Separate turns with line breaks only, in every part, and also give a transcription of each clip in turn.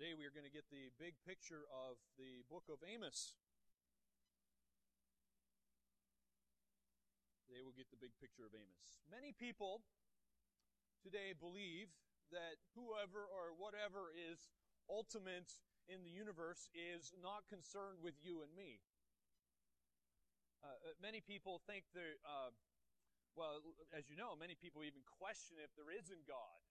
Today we are going to get the big picture of the book of Amos. Today we'll get the big picture of Amos. Many people today believe that whoever or whatever is ultimate in the universe is not concerned with you and me. Uh, uh many people think that, uh, well, as you know, many people even question if there isn't God.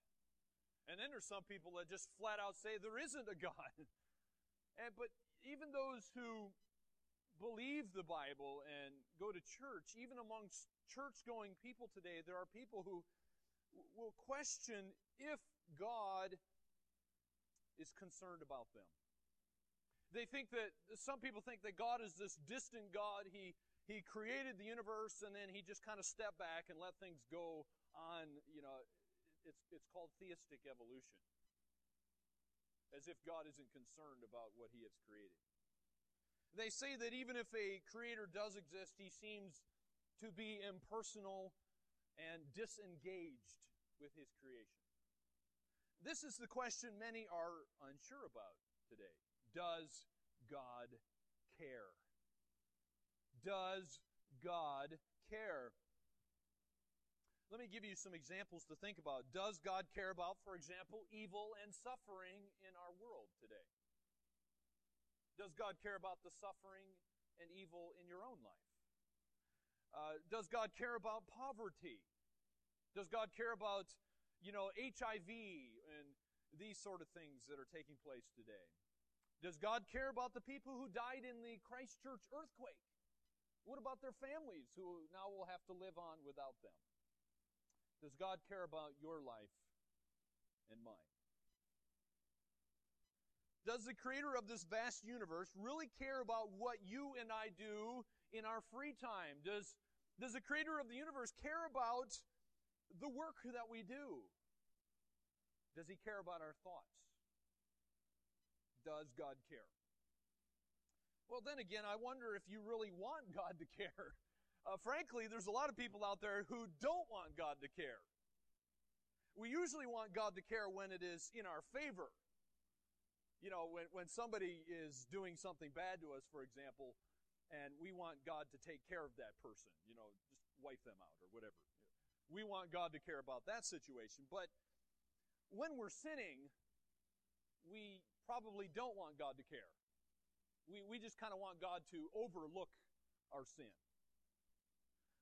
And then there's some people that just flat out say there isn't a God. and, but even those who believe the Bible and go to church, even amongst church going people today, there are people who will question if God is concerned about them. They think that some people think that God is this distant God. He he created the universe and then he just kind of stepped back and let things go on, you know, it's, it's called theistic evolution. As if God isn't concerned about what he has created. They say that even if a creator does exist, he seems to be impersonal and disengaged with his creation. This is the question many are unsure about today. Does God care? Does God care? Let me give you some examples to think about. Does God care about, for example, evil and suffering in our world today? Does God care about the suffering and evil in your own life? Uh, does God care about poverty? Does God care about, you know, HIV and these sort of things that are taking place today? Does God care about the people who died in the Christchurch earthquake? What about their families who now will have to live on without them? Does God care about your life and mine? Does the creator of this vast universe really care about what you and I do in our free time? Does, does the creator of the universe care about the work that we do? Does he care about our thoughts? Does God care? Well, then again, I wonder if you really want God to care. Uh, frankly, there's a lot of people out there who don't want God to care. We usually want God to care when it is in our favor. You know, when, when somebody is doing something bad to us, for example, and we want God to take care of that person, you know, just wipe them out or whatever. We want God to care about that situation. But when we're sinning, we probably don't want God to care. We, we just kind of want God to overlook our sin.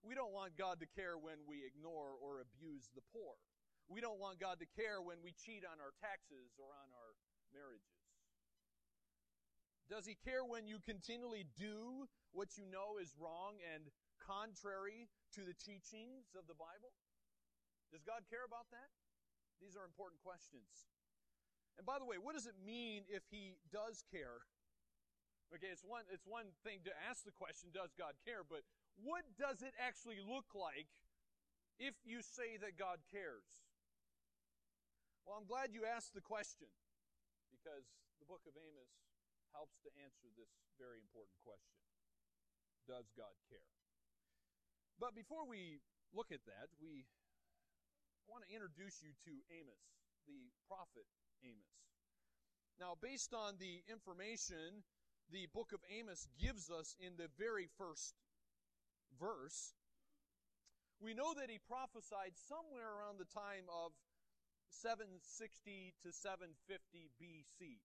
We don't want God to care when we ignore or abuse the poor. We don't want God to care when we cheat on our taxes or on our marriages. Does He care when you continually do what you know is wrong and contrary to the teachings of the Bible? Does God care about that? These are important questions. And by the way, what does it mean if He does care? Okay, it's one, it's one thing to ask the question, does God care? But what does it actually look like if you say that God cares? Well, I'm glad you asked the question because the book of Amos helps to answer this very important question Does God care? But before we look at that, we want to introduce you to Amos, the prophet Amos. Now, based on the information the book of Amos gives us in the very first verse, we know that he prophesied somewhere around the time of 760 to 750 BC,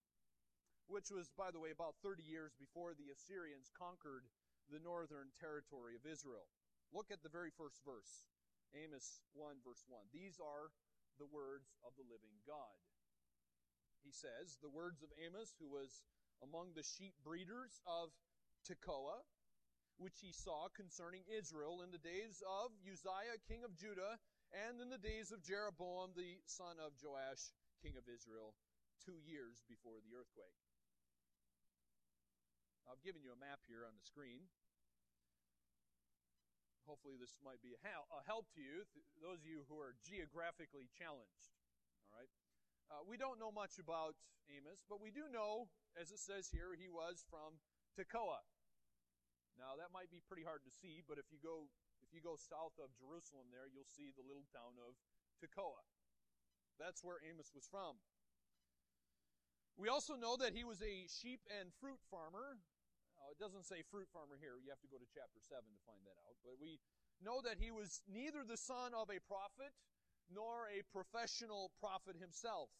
which was, by the way, about 30 years before the Assyrians conquered the northern territory of Israel. Look at the very first verse, Amos 1, verse 1. These are the words of the living God. He says, The words of Amos, who was among the sheep breeders of Tekoa, which he saw concerning Israel in the days of Uzziah, king of Judah, and in the days of Jeroboam, the son of Joash, king of Israel, two years before the earthquake. I've given you a map here on the screen. Hopefully, this might be a help to you, those of you who are geographically challenged. All right? Uh, we don't know much about Amos, but we do know, as it says here, he was from Tekoa. Now that might be pretty hard to see, but if you go if you go south of Jerusalem there, you'll see the little town of Tekoa. That's where Amos was from. We also know that he was a sheep and fruit farmer. It doesn't say fruit farmer here. You have to go to chapter 7 to find that out. But we know that he was neither the son of a prophet nor a professional prophet himself.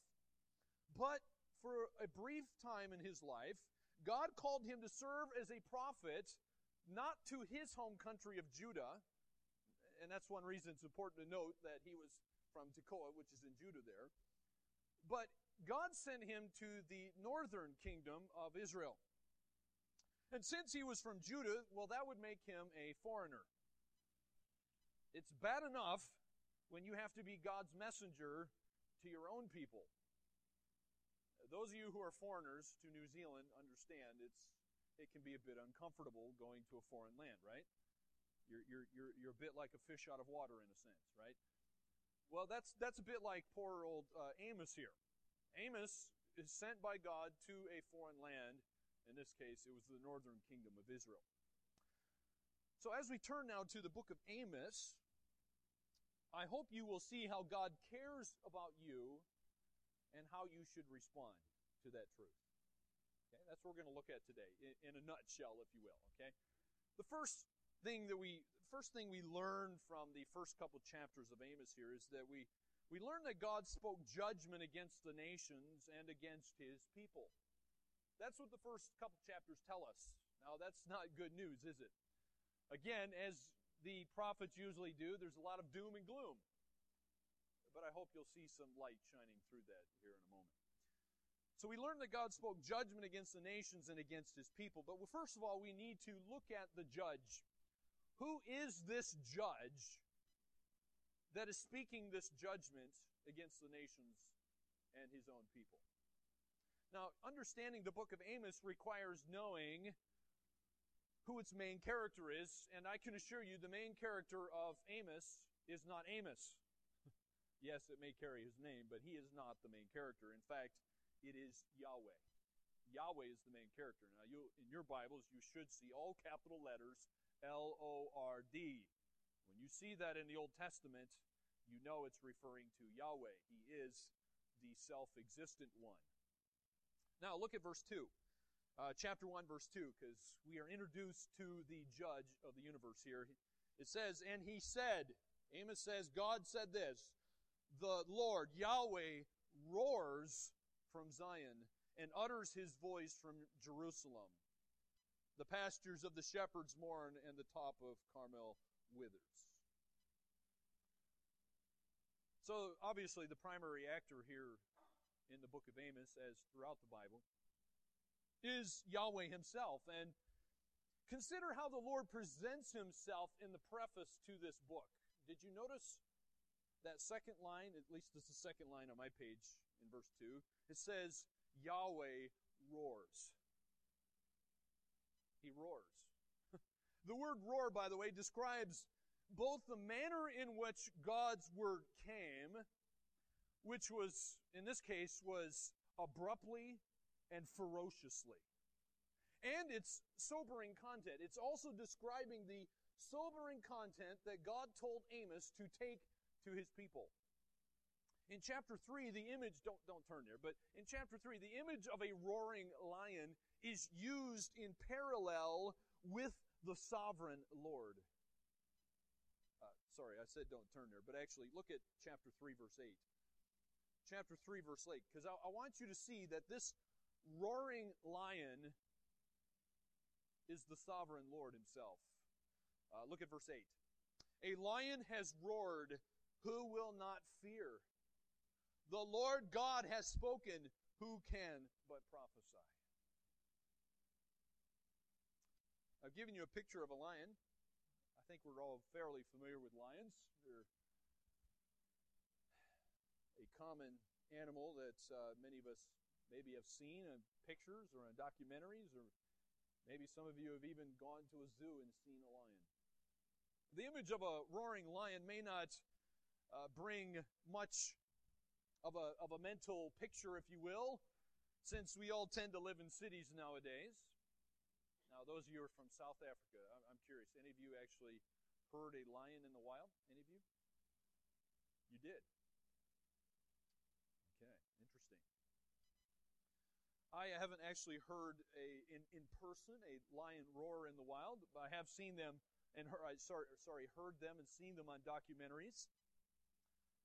But for a brief time in his life, God called him to serve as a prophet, not to his home country of Judah. And that's one reason it's important to note that he was from Tekoa, which is in Judah there. But God sent him to the northern kingdom of Israel. And since he was from Judah, well, that would make him a foreigner. It's bad enough when you have to be God's messenger to your own people. Those of you who are foreigners to New Zealand understand it's it can be a bit uncomfortable going to a foreign land, right? You're, you're, you're, you're a bit like a fish out of water in a sense, right? Well, that's, that's a bit like poor old uh, Amos here. Amos is sent by God to a foreign land. In this case, it was the northern kingdom of Israel. So, as we turn now to the book of Amos, I hope you will see how God cares about you and how you should respond to that truth. That's what we're going to look at today, in, in a nutshell, if you will. Okay, the first thing that we first thing we learn from the first couple chapters of Amos here is that we we learn that God spoke judgment against the nations and against his people. That's what the first couple chapters tell us. Now, that's not good news, is it? Again, as the prophets usually do, there's a lot of doom and gloom. But I hope you'll see some light shining through that here in a moment. So we learn that God spoke judgment against the nations and against his people. But first of all, we need to look at the judge. Who is this judge that is speaking this judgment against the nations and his own people. Now, understanding the book of Amos requires knowing who its main character is, and I can assure you the main character of Amos is not Amos. yes, it may carry his name, but he is not the main character. In fact, it is Yahweh. Yahweh is the main character. Now, you in your Bibles, you should see all capital letters L O R D. When you see that in the Old Testament, you know it's referring to Yahweh. He is the self existent one. Now, look at verse 2. Uh, chapter 1, verse 2, because we are introduced to the judge of the universe here. It says, And he said, Amos says, God said this, the Lord, Yahweh, roars from Zion and utters his voice from Jerusalem. The pastures of the shepherds mourn, and the top of Carmel withers. So, obviously, the primary actor here in the book of Amos, as throughout the Bible, is Yahweh himself. And consider how the Lord presents himself in the preface to this book. Did you notice that second line? At least it's the second line on my page in verse 2. It says, Yahweh roars. He roars. the word roar, by the way, describes both the manner in which God's word came, which was, in this case, was abruptly and ferociously. And its sobering content. It's also describing the sobering content that God told Amos to take to his people. In chapter 3, the image, don't, don't turn there, but in chapter 3, the image of a roaring lion is used in parallel with the sovereign Lord sorry, I said don't turn there, but actually look at chapter 3, verse 8. Chapter 3, verse 8, because I, I want you to see that this roaring lion is the sovereign Lord himself. Uh, look at verse 8. A lion has roared, who will not fear? The Lord God has spoken, who can but prophesy? I've given you a picture of a lion. I think we're all fairly familiar with lions. They're a common animal that uh, many of us maybe have seen in pictures or in documentaries, or maybe some of you have even gone to a zoo and seen a lion. The image of a roaring lion may not uh, bring much of a, of a mental picture, if you will, since we all tend to live in cities nowadays. Now, those of you who are from South Africa, I'm curious, any of you actually heard a lion in the wild? Any of you? You did. Okay, interesting. I haven't actually heard a in, in person a lion roar in the wild. But I have seen them and heard, sorry, sorry, heard them and seen them on documentaries.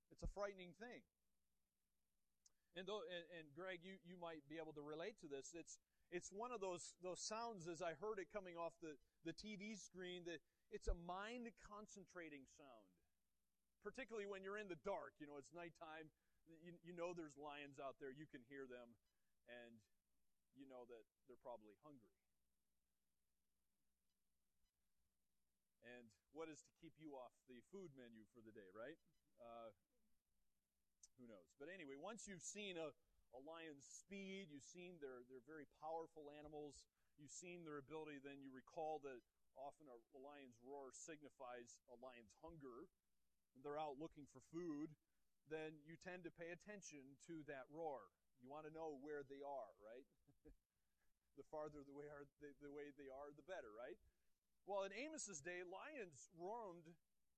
It's a frightening thing. And, though, and, and Greg, you, you might be able to relate to this. It's it's one of those those sounds as I heard it coming off the, the TV screen that it's a mind concentrating sound. Particularly when you're in the dark, you know, it's nighttime, you, you know there's lions out there, you can hear them, and you know that they're probably hungry. And what is to keep you off the food menu for the day, right? Uh, who knows? But anyway, once you've seen a, a lion's speed, you've seen their, their very powerful animals, you've seen their ability, then you recall that often a, a lion's roar signifies a lion's hunger. They're out looking for food then you tend to pay attention to that roar. You want to know where they are, right? the farther the way, are, the, the way they are, the better, right? Well, in Amos's day, lions roamed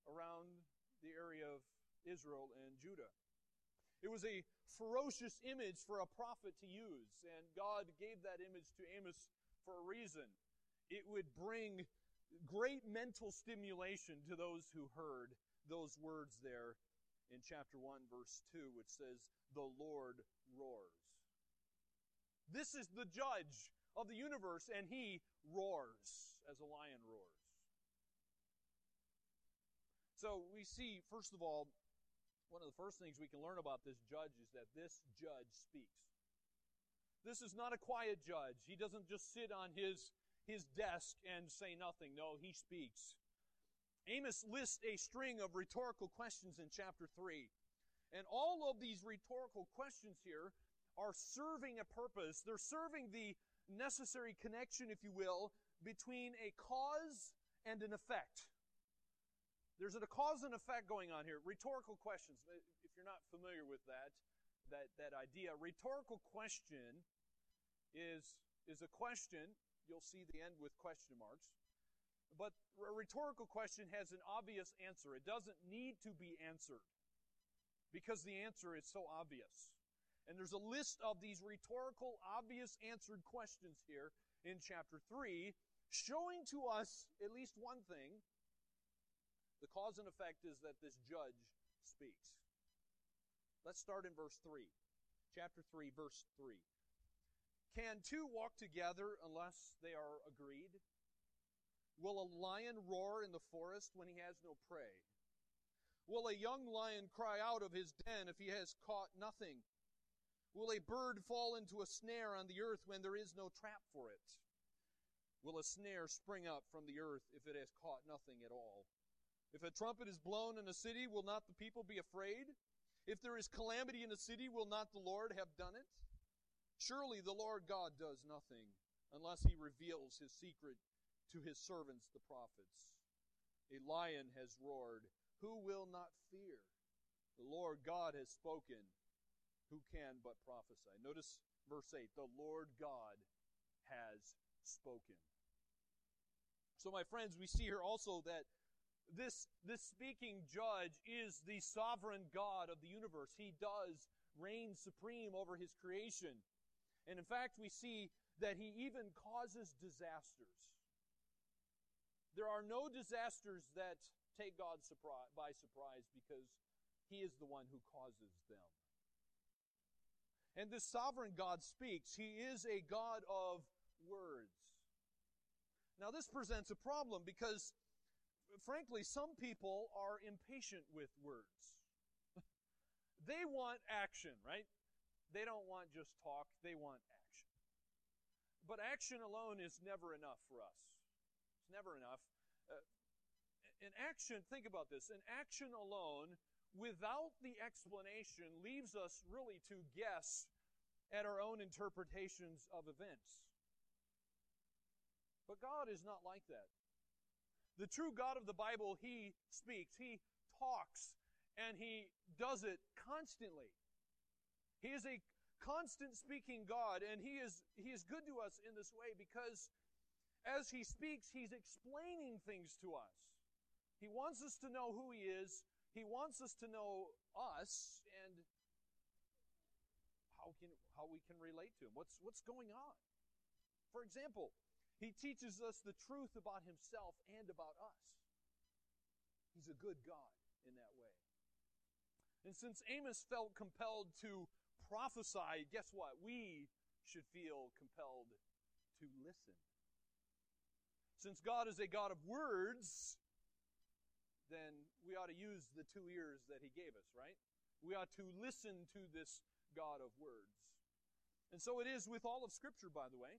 around the area of Israel and Judah. It was a ferocious image for a prophet to use, and God gave that image to Amos for a reason. It would bring great mental stimulation to those who heard those words there in chapter 1, verse 2, which says, The Lord roars. This is the judge of the universe, and he roars as a lion roars. So we see, first of all, one of the first things we can learn about this judge is that this judge speaks. This is not a quiet judge. He doesn't just sit on his, his desk and say nothing. No, he speaks. Amos lists a string of rhetorical questions in chapter 3. And all of these rhetorical questions here are serving a purpose. They're serving the necessary connection, if you will, between a cause and an effect. There's a cause and effect going on here. Rhetorical questions. Uh, if you're not familiar with that, that, that idea, rhetorical question is, is a question. You'll see the end with question marks. But a rhetorical question has an obvious answer. It doesn't need to be answered because the answer is so obvious. And there's a list of these rhetorical, obvious answered questions here in chapter 3, showing to us at least one thing. The cause and effect is that this judge speaks. Let's start in verse 3. Chapter 3, verse 3. Can two walk together unless they are agreed? Will a lion roar in the forest when he has no prey? Will a young lion cry out of his den if he has caught nothing? Will a bird fall into a snare on the earth when there is no trap for it? Will a snare spring up from the earth if it has caught nothing at all? If a trumpet is blown in a city, will not the people be afraid? If there is calamity in a city, will not the Lord have done it? Surely the Lord God does nothing unless he reveals his secret to his servants, the prophets. A lion has roared. Who will not fear? The Lord God has spoken. Who can but prophesy? Notice verse 8 the Lord God has spoken. So, my friends, we see here also that this, this speaking judge is the sovereign God of the universe. He does reign supreme over his creation. And in fact, we see that he even causes disasters. There are no disasters that take God by surprise because He is the one who causes them. And this sovereign God speaks. He is a God of words. Now, this presents a problem because, frankly, some people are impatient with words. they want action, right? They don't want just talk, they want action. But action alone is never enough for us It's never enough. Uh, an action, think about this, an action alone without the explanation leaves us really to guess at our own interpretations of events. But God is not like that. The true God of the Bible, He speaks, He talks, and He does it constantly. He is a constant speaking God, and He is, he is good to us in this way because as he speaks, he's explaining things to us. He wants us to know who he is. He wants us to know us and how can how we can relate to him. What's, what's going on? For example, he teaches us the truth about himself and about us. He's a good God in that way. And since Amos felt compelled to prophesy, guess what? We should feel compelled to listen. Since God is a God of words, then we ought to use the two ears that He gave us, right? We ought to listen to this God of words. And so it is with all of Scripture, by the way.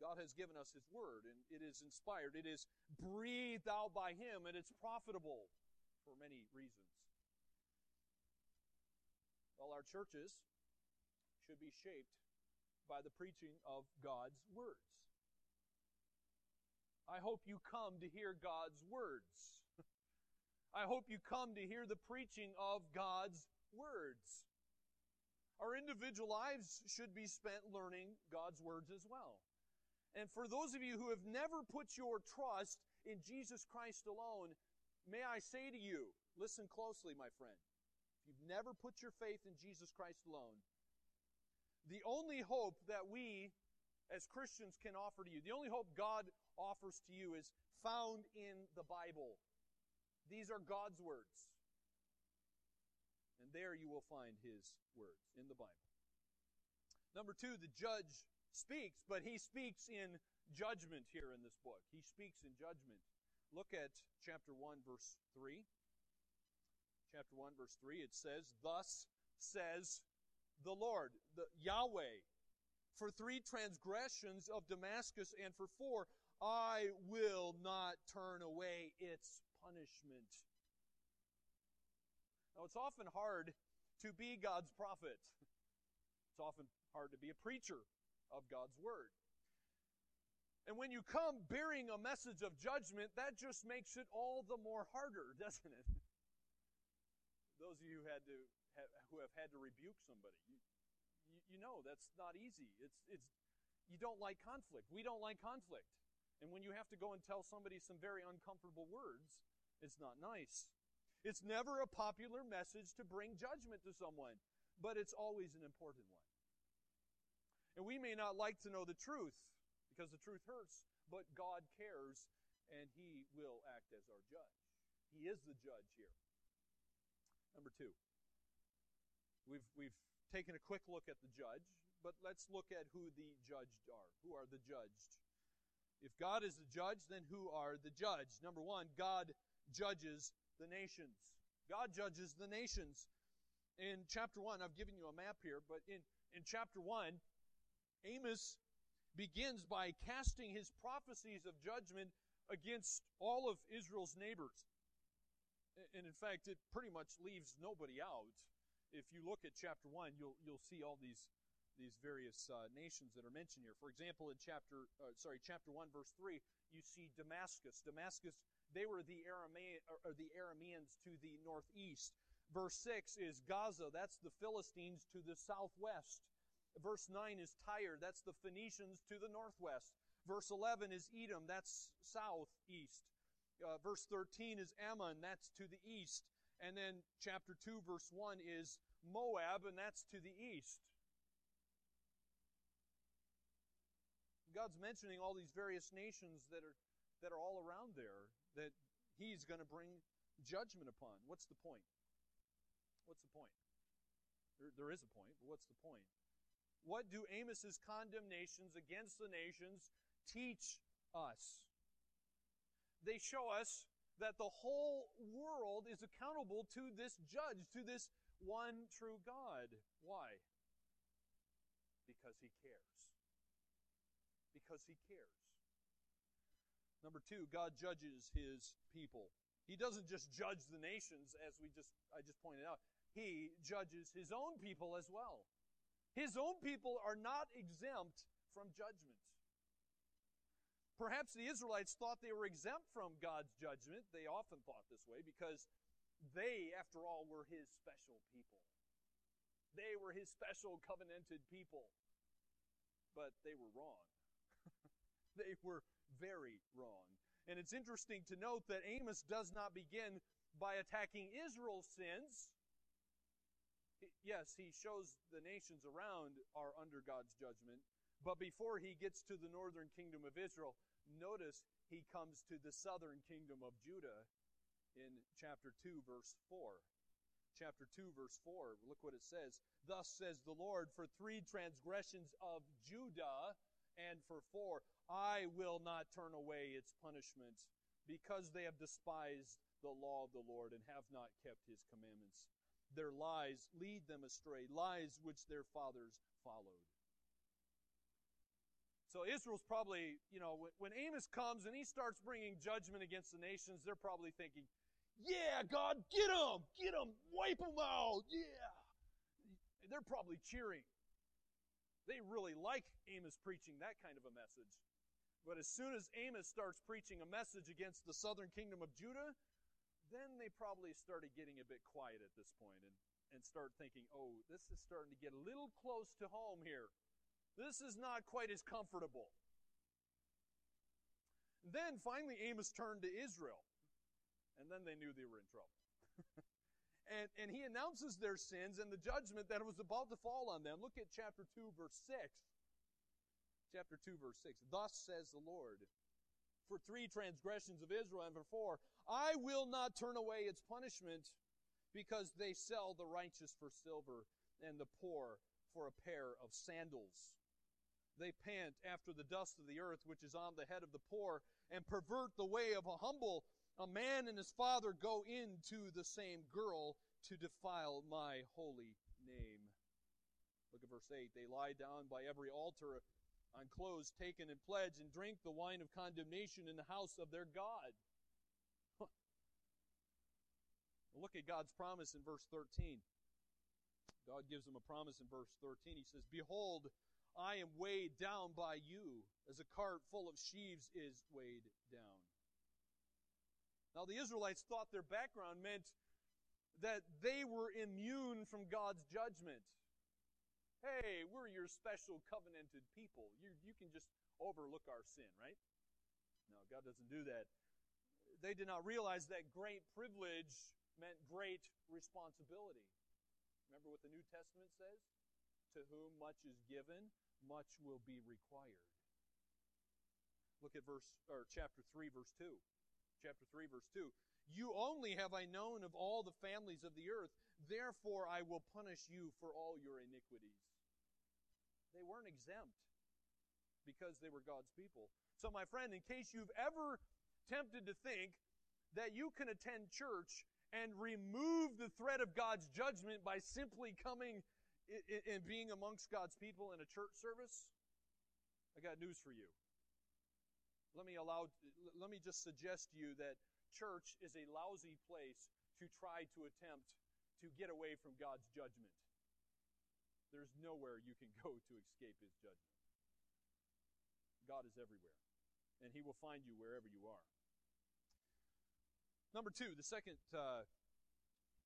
God has given us His Word, and it is inspired. It is breathed out by Him, and it's profitable for many reasons. Well, our churches should be shaped by the preaching of God's words. I hope you come to hear God's words. I hope you come to hear the preaching of God's words. Our individual lives should be spent learning God's words as well. And for those of you who have never put your trust in Jesus Christ alone, may I say to you, listen closely, my friend. If you've never put your faith in Jesus Christ alone, the only hope that we as Christians can offer to you, the only hope God offers to you is found in the Bible. These are God's words. And there you will find His words in the Bible. Number two, the judge speaks, but he speaks in judgment here in this book. He speaks in judgment. Look at chapter 1, verse 3. Chapter 1, verse 3, it says, Thus says the Lord, the Yahweh, for three transgressions of Damascus and for four, I will not turn away its punishment. Now, it's often hard to be God's prophet. It's often hard to be a preacher of God's Word. And when you come bearing a message of judgment, that just makes it all the more harder, doesn't it? Those of you who, had to, who have had to rebuke somebody, you, you, know that's not easy. It's, it's, you don't like conflict. We don't like conflict. And when you have to go and tell somebody some very uncomfortable words, it's not nice. It's never a popular message to bring judgment to someone, but it's always an important one. And we may not like to know the truth because the truth hurts, but God cares and He will act as our judge. He is the judge here. Number two, we've, we've taken a quick look at the judge, but let's look at who the judged are. Who are the judged? If God is the judge, then who are the judged? Number one, God judges the nations. God judges the nations. In chapter 1, I've given you a map here, but in, in chapter 1, Amos begins by casting his prophecies of judgment against all of Israel's neighbors. And in fact, it pretty much leaves nobody out. If you look at chapter 1, you'll, you'll see all these, these various uh, nations that are mentioned here. For example, in chapter, uh, sorry, chapter 1, verse 3, you see Damascus. Damascus, they were the, Arame- or the Arameans to the northeast. Verse 6 is Gaza, that's the Philistines to the southwest. Verse 9 is Tyre, that's the Phoenicians to the northwest. Verse 11 is Edom, that's southeast. Uh, verse 13 is Ammon, that's to the east. And then chapter 2, verse 1 is Moab, and that's to the east. God's mentioning all these various nations that are, that are all around there that He's going to bring judgment upon. What's the point? What's the point? There, there is a point, but what's the point? What do Amos's condemnations against the nations teach us? They show us that the whole world is accountable to this judge, to this one true God. Why? Because he cares. Because he cares. Number two, God judges his people. He doesn't just judge the nations, as we just I just pointed out. He judges his own people as well. His own people are not exempt from judgment. Perhaps the Israelites thought they were exempt from God's judgment. They often thought this way because they, after all, were His special people. They were His special covenanted people. But they were wrong. they were very wrong. And it's interesting to note that Amos does not begin by attacking Israel's sins. Yes, he shows the nations around are under God's judgment, but before he gets to the northern kingdom of Israel, notice he comes to the southern kingdom of Judah in chapter 2, verse 4. Chapter 2, verse 4, look what it says. Thus says the Lord, for three transgressions of Judah, and for four, I will not turn away its punishment, because they have despised the law of the Lord and have not kept his commandments. Their lies lead them astray, lies which their fathers followed. So Israel's probably, you know, when, Amos comes and he starts bringing judgment against the nations, they're probably thinking, yeah, God, get them, get them, wipe them out, yeah. They're probably cheering. They really like Amos preaching that kind of a message. But as soon as Amos starts preaching a message against the southern kingdom of Judah, then they probably started getting a bit quiet at this point and, and start thinking, oh, this is starting to get a little close to home here. This is not quite as comfortable. Then finally, Amos turned to Israel, and then they knew they were in trouble. and, and he announces their sins and the judgment that was about to fall on them. Look at chapter 2, verse 6. Chapter 2, verse 6. Thus says the Lord, for three transgressions of Israel and for four, I will not turn away its punishment because they sell the righteous for silver and the poor for a pair of sandals. They pant after the dust of the earth, which is on the head of the poor, and pervert the way of a humble. A man and his father go into the same girl to defile my holy name. Look at verse 8. They lie down by every altar on clothes taken in pledge and drink the wine of condemnation in the house of their God. Look at God's promise in verse 13. God gives them a promise in verse 13. He says, Behold, I am weighed down by you, as a cart full of sheaves is weighed down. Now, the Israelites thought their background meant that they were immune from God's judgment. Hey, we're your special covenanted people. You, you can just overlook our sin, right? No, God doesn't do that. They did not realize that great privilege meant great responsibility. Remember what the New Testament says? To whom much is given, much will be required. Look at verse or chapter 3 verse 2. Chapter 3 verse 2. You only have I known of all the families of the earth, therefore I will punish you for all your iniquities. They weren't exempt because they were God's people. So my friend, in case you've ever tempted to think that you can attend church and remove the threat of God's judgment by simply coming and being amongst God's people in a church service, I got news for you. Let me allow let me just suggest to you that church is a lousy place to try to attempt to get away from God's judgment. There's nowhere you can go to escape his judgment. God is everywhere, and he will find you wherever you are. Number two, the second uh,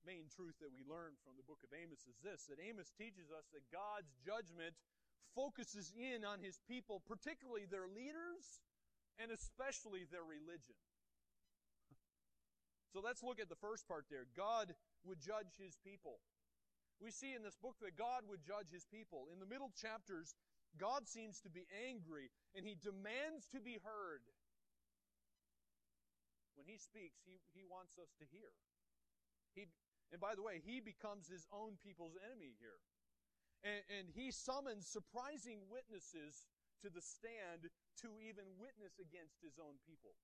main truth that we learn from the book of Amos is this that Amos teaches us that God's judgment focuses in on his people, particularly their leaders and especially their religion. So let's look at the first part there. God would judge his people. We see in this book that God would judge his people. In the middle chapters, God seems to be angry and he demands to be heard. When he speaks, he, he wants us to hear. He, and by the way, he becomes his own people's enemy here. And, and he summons surprising witnesses to the stand to even witness against his own people.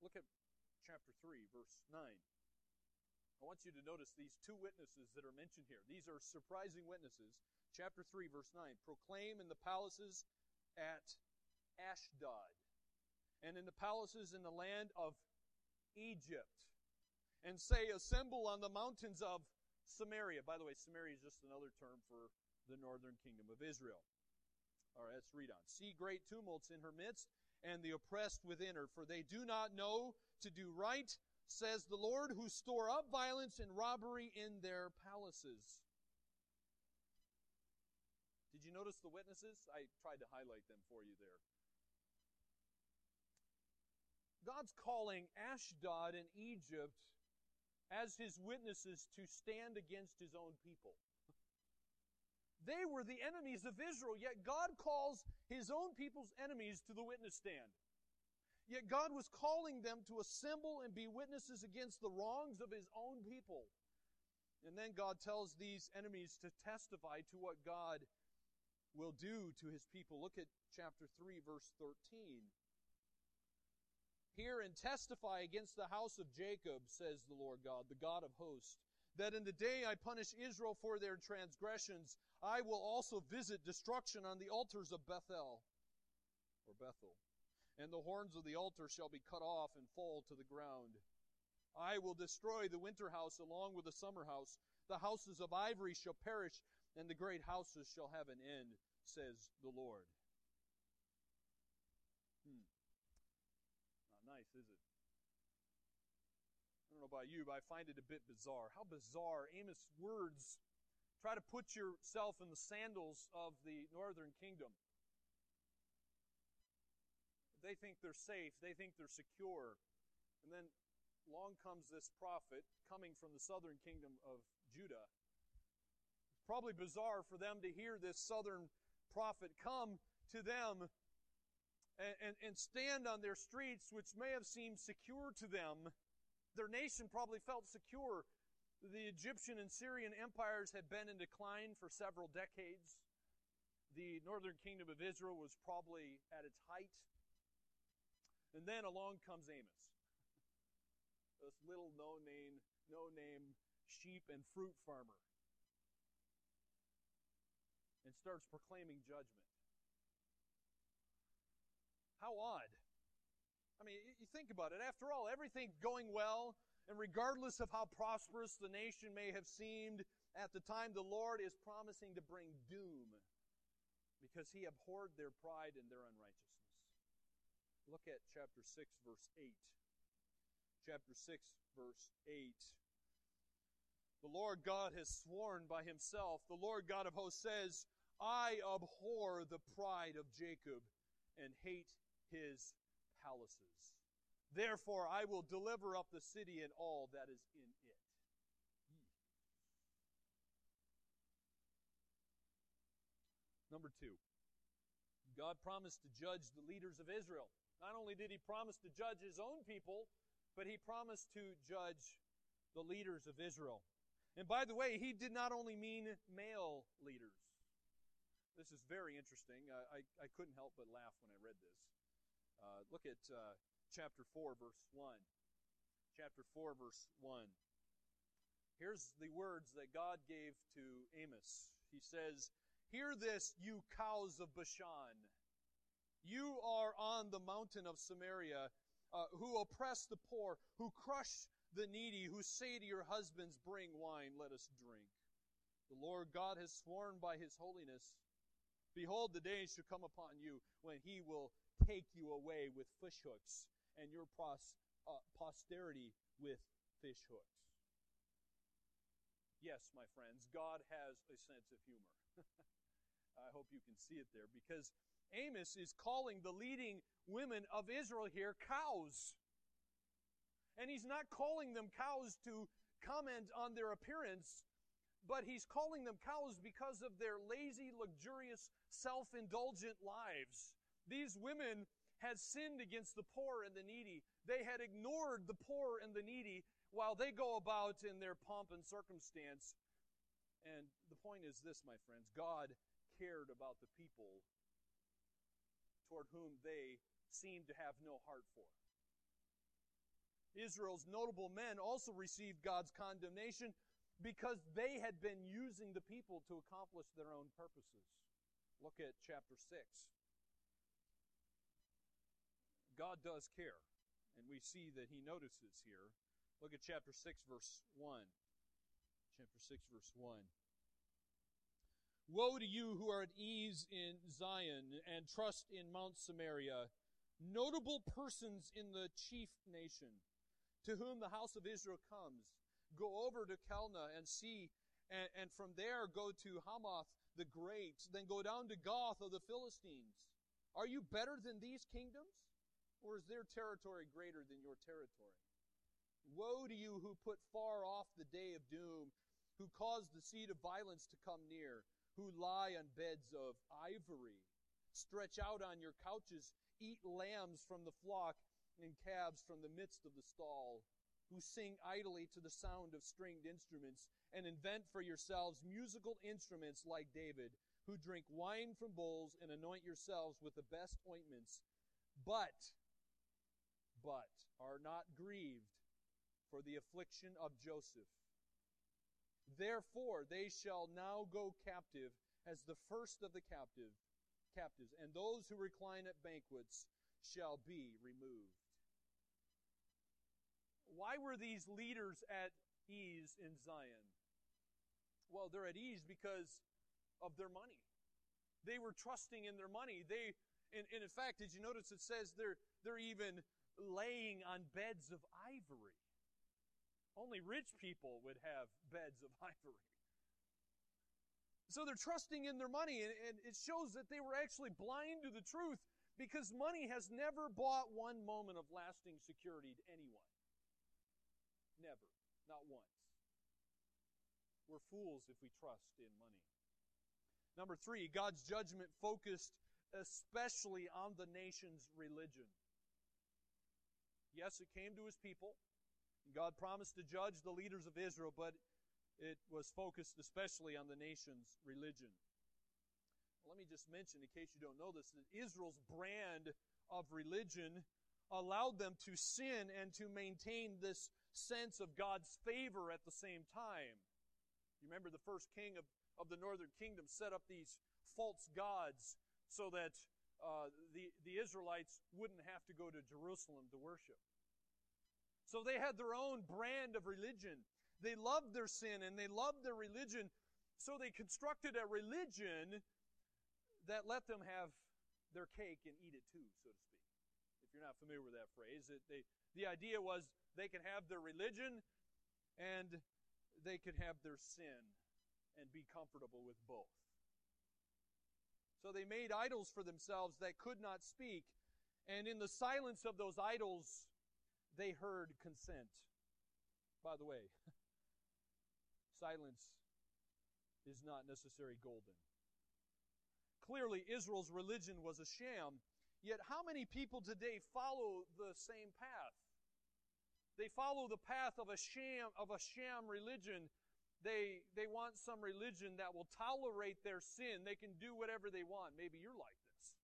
Look at chapter 3, verse 9. I want you to notice these two witnesses that are mentioned here. These are surprising witnesses. Chapter 3, verse 9. Proclaim in the palaces at Ashdod and in the palaces in the land of Egypt, and say, Assemble on the mountains of Samaria. By the way, Samaria is just another term for the northern kingdom of Israel. All right, let's read on. See great tumults in her midst, and the oppressed within her, for they do not know to do right, says the Lord, who store up violence and robbery in their palaces. Did you notice the witnesses? I tried to highlight them for you there. God's calling Ashdod and Egypt as his witnesses to stand against his own people. They were the enemies of Israel, yet God calls his own people's enemies to the witness stand. Yet God was calling them to assemble and be witnesses against the wrongs of his own people. And then God tells these enemies to testify to what God will do to his people. Look at chapter 3, verse 13. Hear and testify against the house of Jacob, says the Lord God, the God of hosts, that in the day I punish Israel for their transgressions, I will also visit destruction on the altars of Bethel, or Bethel, and the horns of the altar shall be cut off and fall to the ground. I will destroy the winter house along with the summer house. The houses of ivory shall perish, and the great houses shall have an end, says the Lord. Hmm. Not nice, is it? I don't know about you, but I find it a bit bizarre. How bizarre Amos' words try to put yourself in the sandals of the northern kingdom. They think they're safe, they think they're secure. And then long comes this prophet coming from the southern kingdom of Judah. It's probably bizarre for them to hear this southern prophet come to them and, and, and stand on their streets, which may have seemed secure to them. Their nation probably felt secure. The Egyptian and Syrian empires had been in decline for several decades. The northern kingdom of Israel was probably at its height. And then along comes Amos this little no name, no name sheep and fruit farmer, and starts proclaiming judgment. How odd. I mean, you think about it. After all, everything going well, and regardless of how prosperous the nation may have seemed at the time, the Lord is promising to bring doom because he abhorred their pride and their unrighteousness. Look at chapter 6, verse 8 chapter 6, verse 8. The Lord God has sworn by himself, the Lord God of hosts says, I abhor the pride of Jacob and hate his palaces. Therefore, I will deliver up the city and all that is in it. Number two, God promised to judge the leaders of Israel. Not only did he promise to judge his own people, but he promised to judge the leaders of Israel. And by the way, he did not only mean male leaders. This is very interesting. Uh, I, I couldn't help but laugh when I read this. Uh, look at uh, chapter 4, verse 1. Chapter 4, verse 1. Here's the words that God gave to Amos. He says, Hear this, you cows of Bashan. You are on the mountain of Samaria uh, who oppress the poor, who crush the needy, who say to your husbands, Bring wine, let us drink. The Lord God has sworn by his holiness. Behold, the days shall come upon you when he will take you away with fish hooks, and your pros- uh, posterity with fish hooks. Yes, my friends, God has a sense of humor. I hope you can see it there because Amos is calling the leading women of Israel here cows. And he's not calling them cows to comment on their appearance, but he's calling them cows because of their lazy, luxurious, self indulgent lives. These women had sinned against the poor and the needy. They had ignored the poor and the needy while they go about in their pomp and circumstance. And the point is this, my friends God cared about the people toward whom they seemed to have no heart for. Israel's notable men also received God's condemnation because they had been using the people to accomplish their own purposes. Look at chapter 6. God does care, and we see that he notices here. Look at chapter 6, verse 1. Chapter 6, verse 1. Woe to you who are at ease in Zion and trust in Mount Samaria, notable persons in the chief nation, to whom the house of Israel comes. Go over to Calneh and see, and, and from there go to Hamath the great, then go down to Gath of the Philistines. Are you better than these kingdoms? Or is their territory greater than your territory? Woe to you who put far off the day of doom, who cause the seed of violence to come near, who lie on beds of ivory, stretch out on your couches, eat lambs from the flock and calves from the midst of the stall, who sing idly to the sound of stringed instruments, and invent for yourselves musical instruments like David, who drink wine from bowls and anoint yourselves with the best ointments, but, but are not grieved for the affliction of Joseph. Therefore they shall now go captive as the first of the captive captives, and those who recline at banquets shall be removed. Why were these leaders at ease in Zion? Well, they're at ease because of their money. They were trusting in their money. They, and, and in fact, did you notice it says they're, they're even laying on beds of ivory? Only rich people would have beds of ivory. So they're trusting in their money, and, it shows that they were actually blind to the truth because money has never bought one moment of lasting security to anyone. Never. Not once. We're fools if we trust in money. Number three, God's judgment focused especially on the nation's religion. Yes, it came to his people. God promised to judge the leaders of Israel, but it was focused especially on the nation's religion. Let me just mention, in case you don't know this, that Israel's brand of religion allowed them to sin and to maintain this sense of God's favor at the same time. You remember the first king of, of the northern kingdom set up these false gods so that uh, the, the Israelites wouldn't have to go to Jerusalem to worship. So they had their own brand of religion. They loved their sin and they loved their religion, so they constructed a religion that let them have their cake and eat it too, so to speak. If you're not familiar with that phrase, it, they, the idea was they could have their religion and they could have their sin and be comfortable with both. So they made idols for themselves that could not speak, and in the silence of those idols, they heard consent. By the way, silence is not necessarily golden. Clearly, Israel's religion was a sham, yet how many people today follow the same path? They follow the path of a sham of a sham religion. They they want some religion that will tolerate their sin. They can do whatever they want. Maybe you're like this.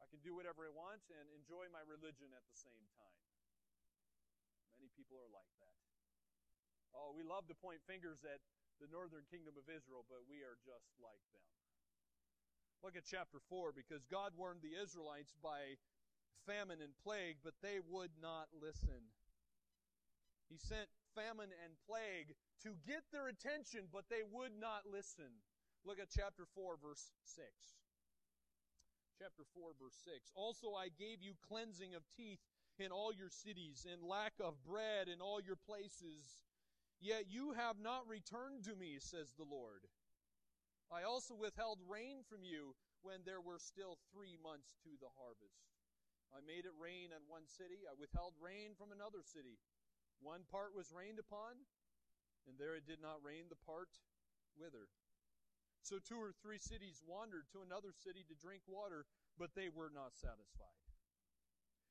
I can do whatever I want and enjoy my religion at the same time. Many people are like that. Oh, we love to point fingers at the northern kingdom of Israel, but we are just like them. Look at chapter 4 because God warned the Israelites by famine and plague, but they would not listen. He sent famine and plague to get their attention, but they would not listen. Look at chapter 4, verse 6. Chapter 4, verse 6. Also, I gave you cleansing of teeth in all your cities, and lack of bread in all your places. Yet you have not returned to me, says the Lord. I also withheld rain from you when there were still three months to the harvest. I made it rain in one city. I withheld rain from another city. One part was rained upon, and there it did not rain the part whither. So two or three cities wandered to another city to drink water, but they were not satisfied.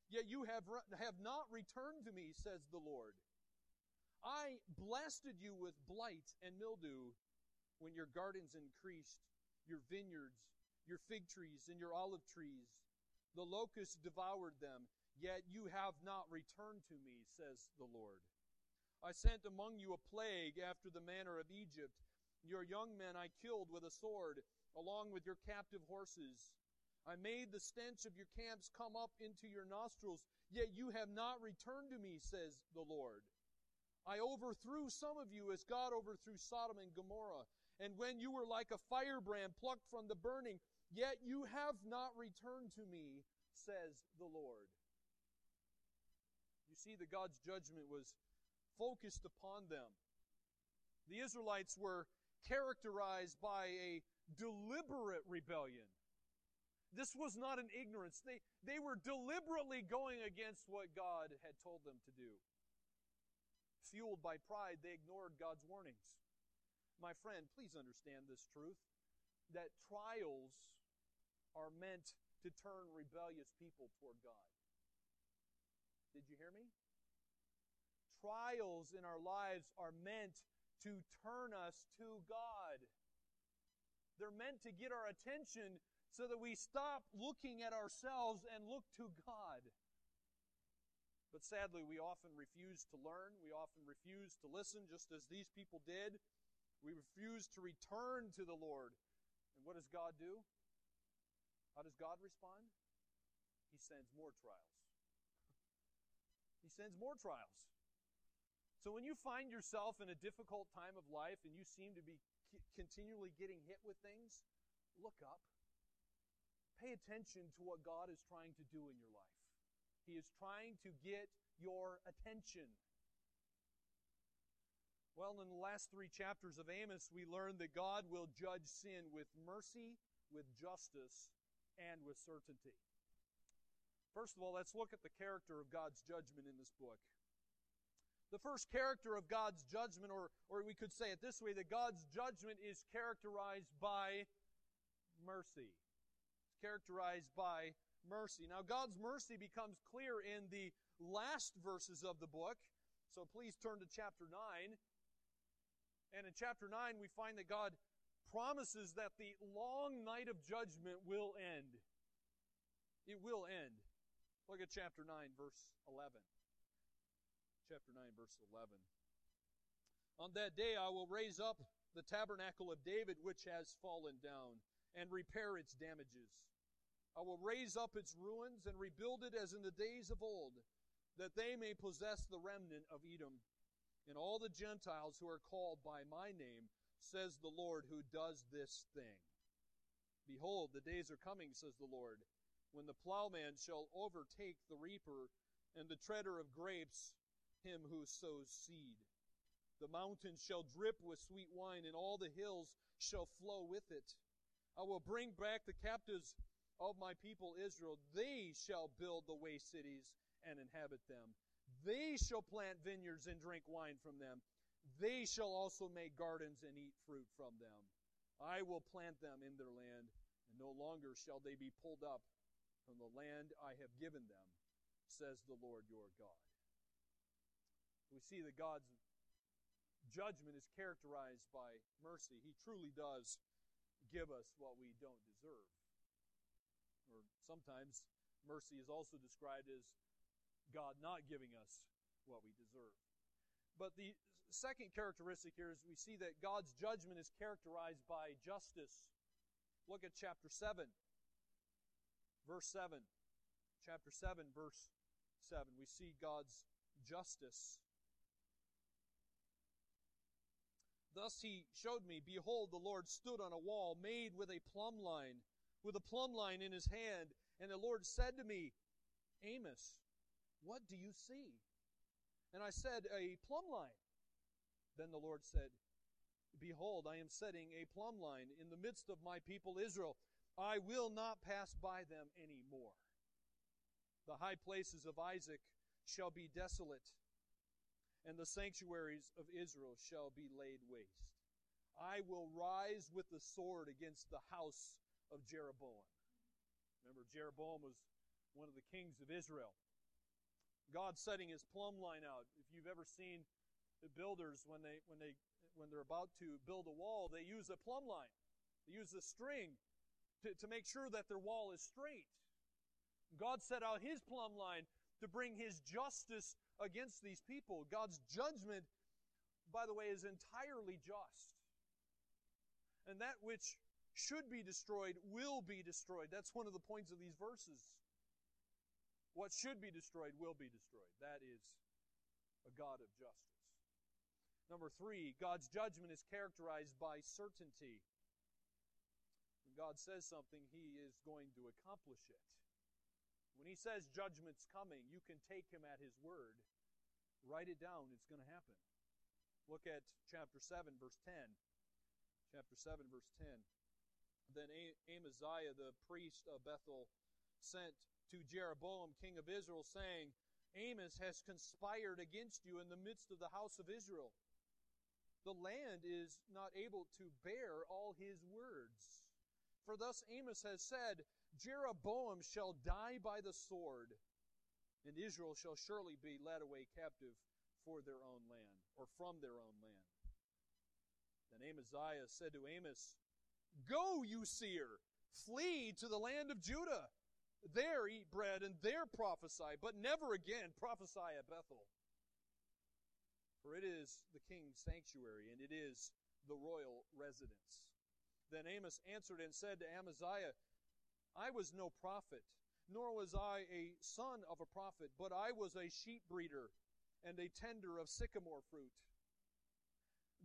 Yet you have, have not returned to me, says the Lord. I blasted you with blight and mildew when your gardens increased, your vineyards, your fig trees, and your olive trees. The locusts devoured them, yet you have not returned to me, says the Lord. I sent among you a plague after the manner of Egypt. Your young men I killed with a sword, along with your captive horses. I made the stench of your camps come up into your nostrils, yet you have not returned to me, says the Lord. I overthrew some of you as God overthrew Sodom and Gomorrah. And when you were like a firebrand plucked from the burning, yet you have not returned to me, says the Lord. You see that God's judgment was focused upon them. The Israelites were characterized by a deliberate rebellion. This was not an ignorance. They, they were deliberately going against what God had told them to do. fueled by pride, they ignored God's warnings. My friend, please understand this truth that trials are meant to turn rebellious people toward God. Did you hear me? Trials in our lives are meant to turn us to God. They're meant to get our attention so that we stop looking at ourselves and look to God. But sadly, we often refuse to learn. We often refuse to listen, just as these people did. We refuse to return to the Lord. And what does God do? How does God respond? He sends more trials. Sends more trials. So when you find yourself in a difficult time of life and you seem to be continually getting hit with things, look up. Pay attention to what God is trying to do in your life. He is trying to get your attention. Well, in the last three chapters of Amos, we learn that God will judge sin with mercy, with justice, and with certainty. First of all, let's look at the character of God's judgment in this book. The first character of God's judgment, or, or we could say it this way, that God's judgment is characterized by mercy. It's characterized by mercy. Now, God's mercy becomes clear in the last verses of the book. So please turn to chapter 9. And in chapter 9, we find that God promises that the long night of judgment will end. It will end. Look at chapter 9, verse 11. Chapter 9, verse 11. On that day I will raise up the tabernacle of David which has fallen down and repair its damages. I will raise up its ruins and rebuild it as in the days of old, that they may possess the remnant of Edom. And all the Gentiles who are called by my name, says the Lord, who does this thing. Behold, the days are coming, says the Lord, when the plowman shall overtake the reaper, and the treader of grapes him who sows seed. The mountains shall drip with sweet wine, and all the hills shall flow with it. I will bring back the captives of my people Israel. They shall build the waste cities and inhabit them. They shall plant vineyards and drink wine from them. They shall also make gardens and eat fruit from them. I will plant them in their land, and no longer shall they be pulled up from the land I have given them, says the Lord your God. We see that God's judgment is characterized by mercy. He truly does give us what we don't deserve. Or sometimes mercy is also described as God not giving us what we deserve. But the second characteristic here is we see that God's judgment is characterized by justice. Look at chapter 7, verse 7. Chapter 7, verse 7. We see God's justice. Thus he showed me, Behold, the Lord stood on a wall made with a plumb line with a plumb line in his hand. And the Lord said to me, Amos, what do you see? And I said, A plumb line. Then the Lord said, Behold, I am setting a plumb line in the midst of my people Israel. I will not pass by them any more. The high places of Isaac shall be desolate, and the sanctuaries of Israel shall be laid waste. I will rise with the sword against the house of Jeroboam. Remember, Jeroboam was one of the kings of Israel. God setting his plumb line out. If you've ever seen the builders when they when they when they're about to build a wall, they use a plumb line. They use a string to, to make sure that their wall is straight. God set out his plumb line to bring his justice against these people. God's judgment, by the way, is entirely just. And that which should be destroyed will be destroyed. That's one of the points of these verses. What should be destroyed will be destroyed. That is a God of justice. Number three, God's judgment is characterized by certainty. God says something, He is going to accomplish it. When He says judgment's coming, you can take Him at His word. Write it down, it's going to happen. Look at chapter 7, verse 10. Chapter 7, verse 10. Then Amaziah the priest of Bethel sent to Jeroboam king of Israel, saying, Amos has conspired against you in the midst of the house of Israel. The land is not able to bear all his words. For thus Amos has said, Jeroboam shall die by the sword, and Israel shall surely be led away captive for their own land, or from their own land. Then Amaziah said to Amos, Go, you seer, flee to the land of Judah. There eat bread and there prophesy, but never again prophesy at Bethel. For it is the king's sanctuary, and it is the royal residence. Then Amos answered and said to Amaziah, I was no prophet, nor was I a son of a prophet, but I was a sheep breeder and a tender of sycamore fruit.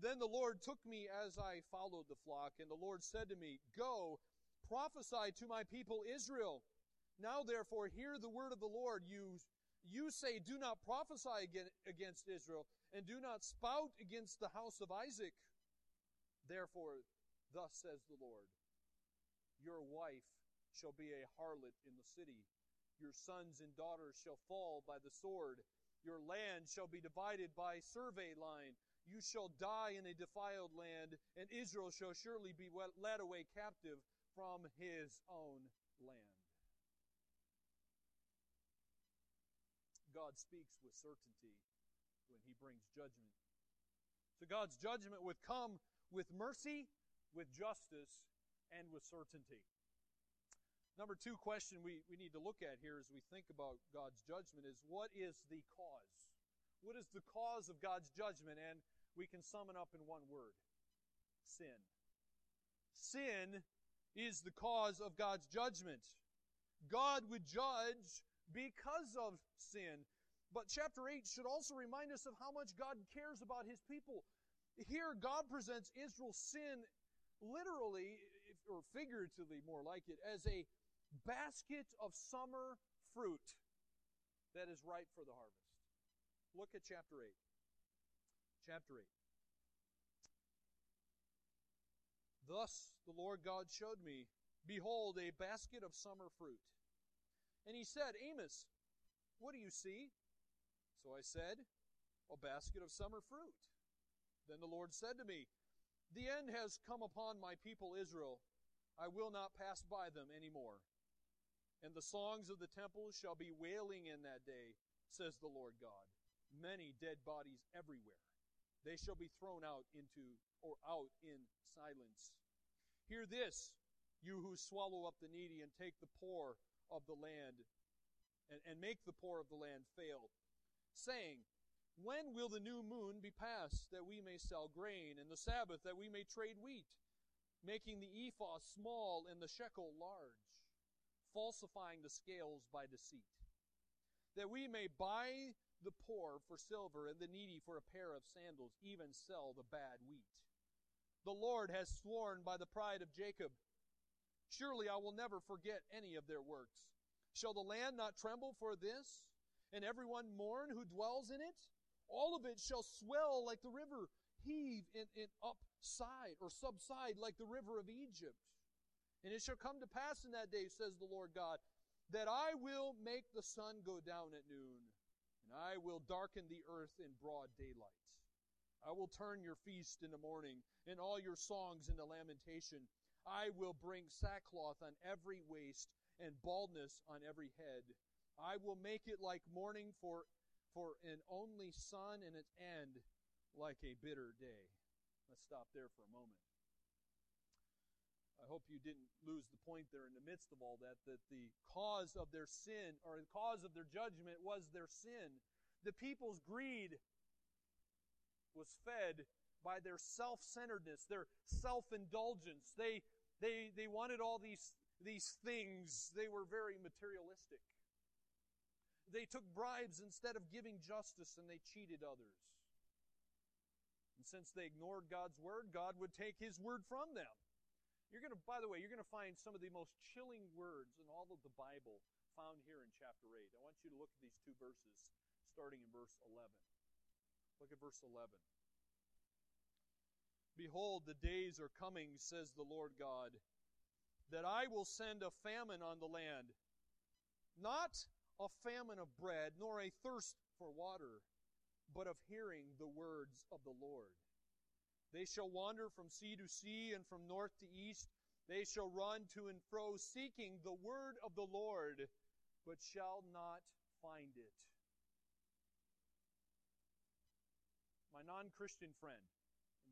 Then the Lord took me as I followed the flock, and the Lord said to me, Go, prophesy to my people Israel. Now therefore hear the word of the Lord. You, you say, Do not prophesy against Israel, and do not spout against the house of Isaac. Therefore, thus says the Lord, Your wife shall be a harlot in the city. Your sons and daughters shall fall by the sword. Your land shall be divided by survey line. You shall die in a defiled land, and Israel shall surely be led away captive from his own land. God speaks with certainty when he brings judgment. So God's judgment would come with mercy, with justice, and with certainty. Number two question we, we need to look at here as we think about God's judgment is what is the cause? What is the cause of God's judgment? And we can sum it up in one word sin. Sin is the cause of God's judgment. God would judge because of sin. But chapter 8 should also remind us of how much God cares about his people. Here, God presents Israel's sin literally, or figuratively more like it, as a basket of summer fruit that is ripe for the harvest. Look at chapter 8. Chapter 8. Thus the Lord God showed me, behold, a basket of summer fruit. And he said, Amos, what do you see? So I said, A basket of summer fruit. Then the Lord said to me, The end has come upon my people Israel. I will not pass by them any more. And the songs of the temple shall be wailing in that day, says the Lord God. Many dead bodies everywhere. They shall be thrown out into or out in silence. Hear this, you who swallow up the needy and take the poor of the land, and, and make the poor of the land fail, saying, When will the new moon be passed, that we may sell grain, and the Sabbath, that we may trade wheat, making the ephah small and the shekel large, falsifying the scales by deceit, that we may buy the poor for silver and the needy for a pair of sandals, even sell the bad wheat. The Lord has sworn by the pride of Jacob. Surely I will never forget any of their works. Shall the land not tremble for this, and everyone mourn who dwells in it? All of it shall swell like the river, heave and, upside or subside like the river of Egypt. And it shall come to pass in that day, says the Lord God, that I will make the sun go down at noon, and I will darken the earth in broad daylight. I will turn your feast into mourning, and all your songs into lamentation. I will bring sackcloth on every waist, and baldness on every head. I will make it like mourning for, for an only son, and its end like a bitter day. Let's stop there for a moment. I hope you didn't lose the point there in the midst of all that, that the cause of their sin, or the cause of their judgment, was their sin. The people's greed was fed by their self-centeredness, their self-indulgence. They, they, they wanted all these, these things. They were very materialistic. They took bribes instead of giving justice and they cheated others. And since they ignored God's word, God would take his word from them. You're going to, by the way, you're going to find some of the most chilling words in all of the Bible found here in chapter 8. I want you to look at these two verses, starting in verse 11. Look at verse 11. Behold, the days are coming, says the Lord God, that I will send a famine on the land, not a famine of bread, nor a thirst for water, but of hearing the words of the Lord. They shall wander from sea to sea and from north to east. They shall run to and fro, seeking the word of the Lord, but shall not find it. My non Christian friend,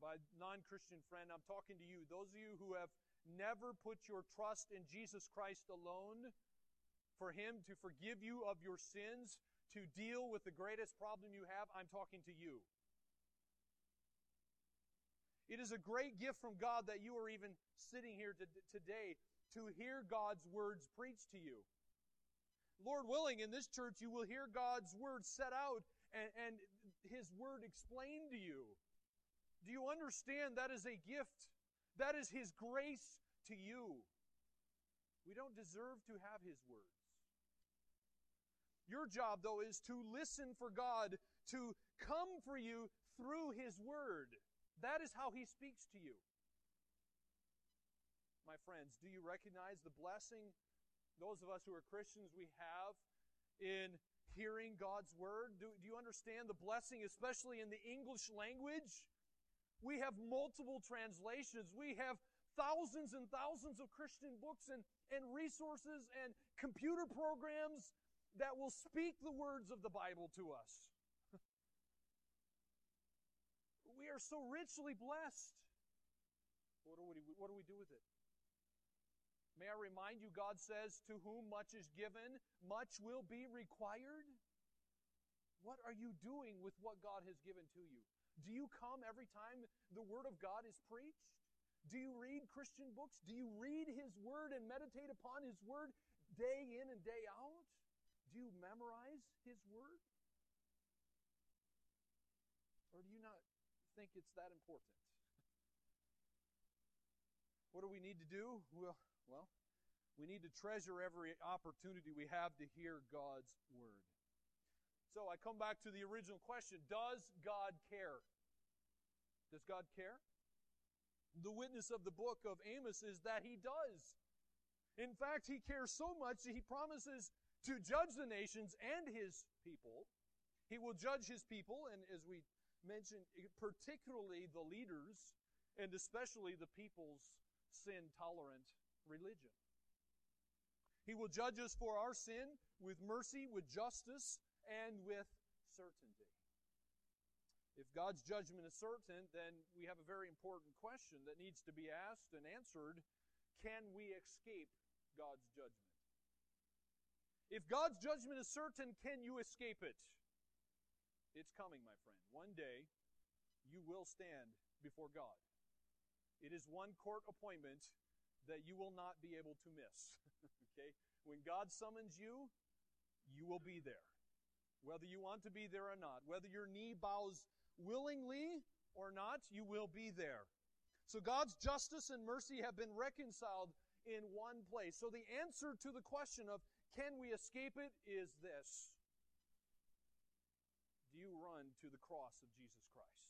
by non Christian friend, I'm talking to you, those of you who have never put your trust in Jesus Christ alone, for Him to forgive you of your sins, to deal with the greatest problem you have, I'm talking to you. It is a great gift from God that you are even sitting here today to hear God's words preached to you. Lord willing, in this church, you will hear God's word set out and, and His word explained to you. Do you understand that is a gift? That is His grace to you. We don't deserve to have His words. Your job, though, is to listen for God to come for you through His Word. That is how He speaks to you. My friends, do you recognize the blessing, those of us who are Christians, we have in hearing God's Word? Do, do you understand the blessing, especially in the English language? We have multiple translations. We have thousands and thousands of Christian books and, and resources and computer programs that will speak the words of the Bible to us. we are so richly blessed. What do, we, what do we do with it? May I remind you, God says, To whom much is given, much will be required. What are you doing with what God has given to you? Do you come every time the Word of God is preached? Do you read Christian books? Do you read His Word and meditate upon His Word day in and day out? You memorize His Word? Or do you not think it's that important? What do we need to do? Well, well, we need to treasure every opportunity we have to hear God's Word. So I come back to the original question Does God care? Does God care? The witness of the book of Amos is that He does. In fact, He cares so much that He promises to judge the nations and his people. He will judge his people, and as we mentioned, particularly the leaders, and especially the people's sin tolerant religion. He will judge us for our sin with mercy, with justice, and with certainty. If God's judgment is certain, then we have a very important question that needs to be asked and answered. Can we escape God's judgment? If God's judgment is certain, can you escape it? It's coming, my friend. One day, you will stand before God. It is one court appointment that you will not be able to miss. okay? When God summons you, you will be there. Whether you want to be there or not, whether your knee bows willingly or not, you will be there. So God's justice and mercy have been reconciled in one place. So the answer to the question of can we escape it? Is this Do you run to the cross of Jesus Christ?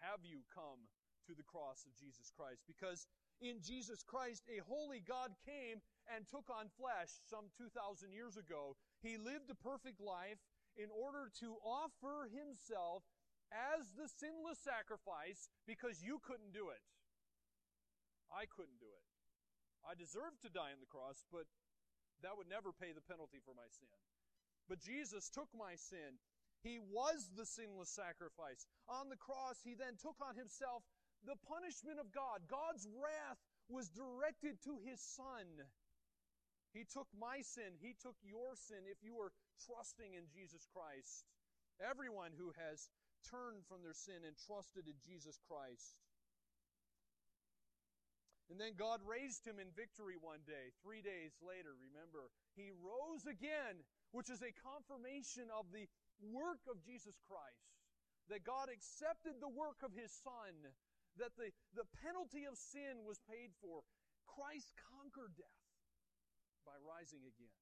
Have you come to the cross of Jesus Christ? Because in Jesus Christ, a holy God came and took on flesh some 2,000 years ago. He lived a perfect life in order to offer himself as the sinless sacrifice because you couldn't do it. I couldn't do it. I deserved to die on the cross, but that would never pay the penalty for my sin. But Jesus took my sin. He was the sinless sacrifice. On the cross, he then took on himself the punishment of God. God's wrath was directed to his son. He took my sin. He took your sin if you are trusting in Jesus Christ. Everyone who has turned from their sin and trusted in Jesus Christ. And then God raised him in victory one day. Three days later, remember, he rose again, which is a confirmation of the work of Jesus Christ. That God accepted the work of his Son, that the, the penalty of sin was paid for. Christ conquered death by rising again.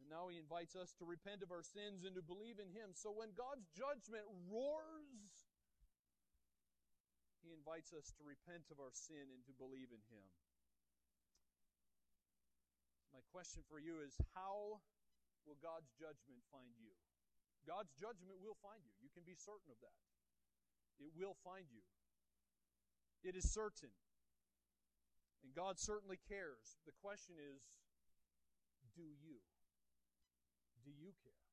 And now he invites us to repent of our sins and to believe in him. So when God's judgment roars he invites us to repent of our sin and to believe in Him. My question for you is how will God's judgment find you? God's judgment will find you. You can be certain of that. It will find you. It is certain. And God certainly cares. The question is do you? Do you care?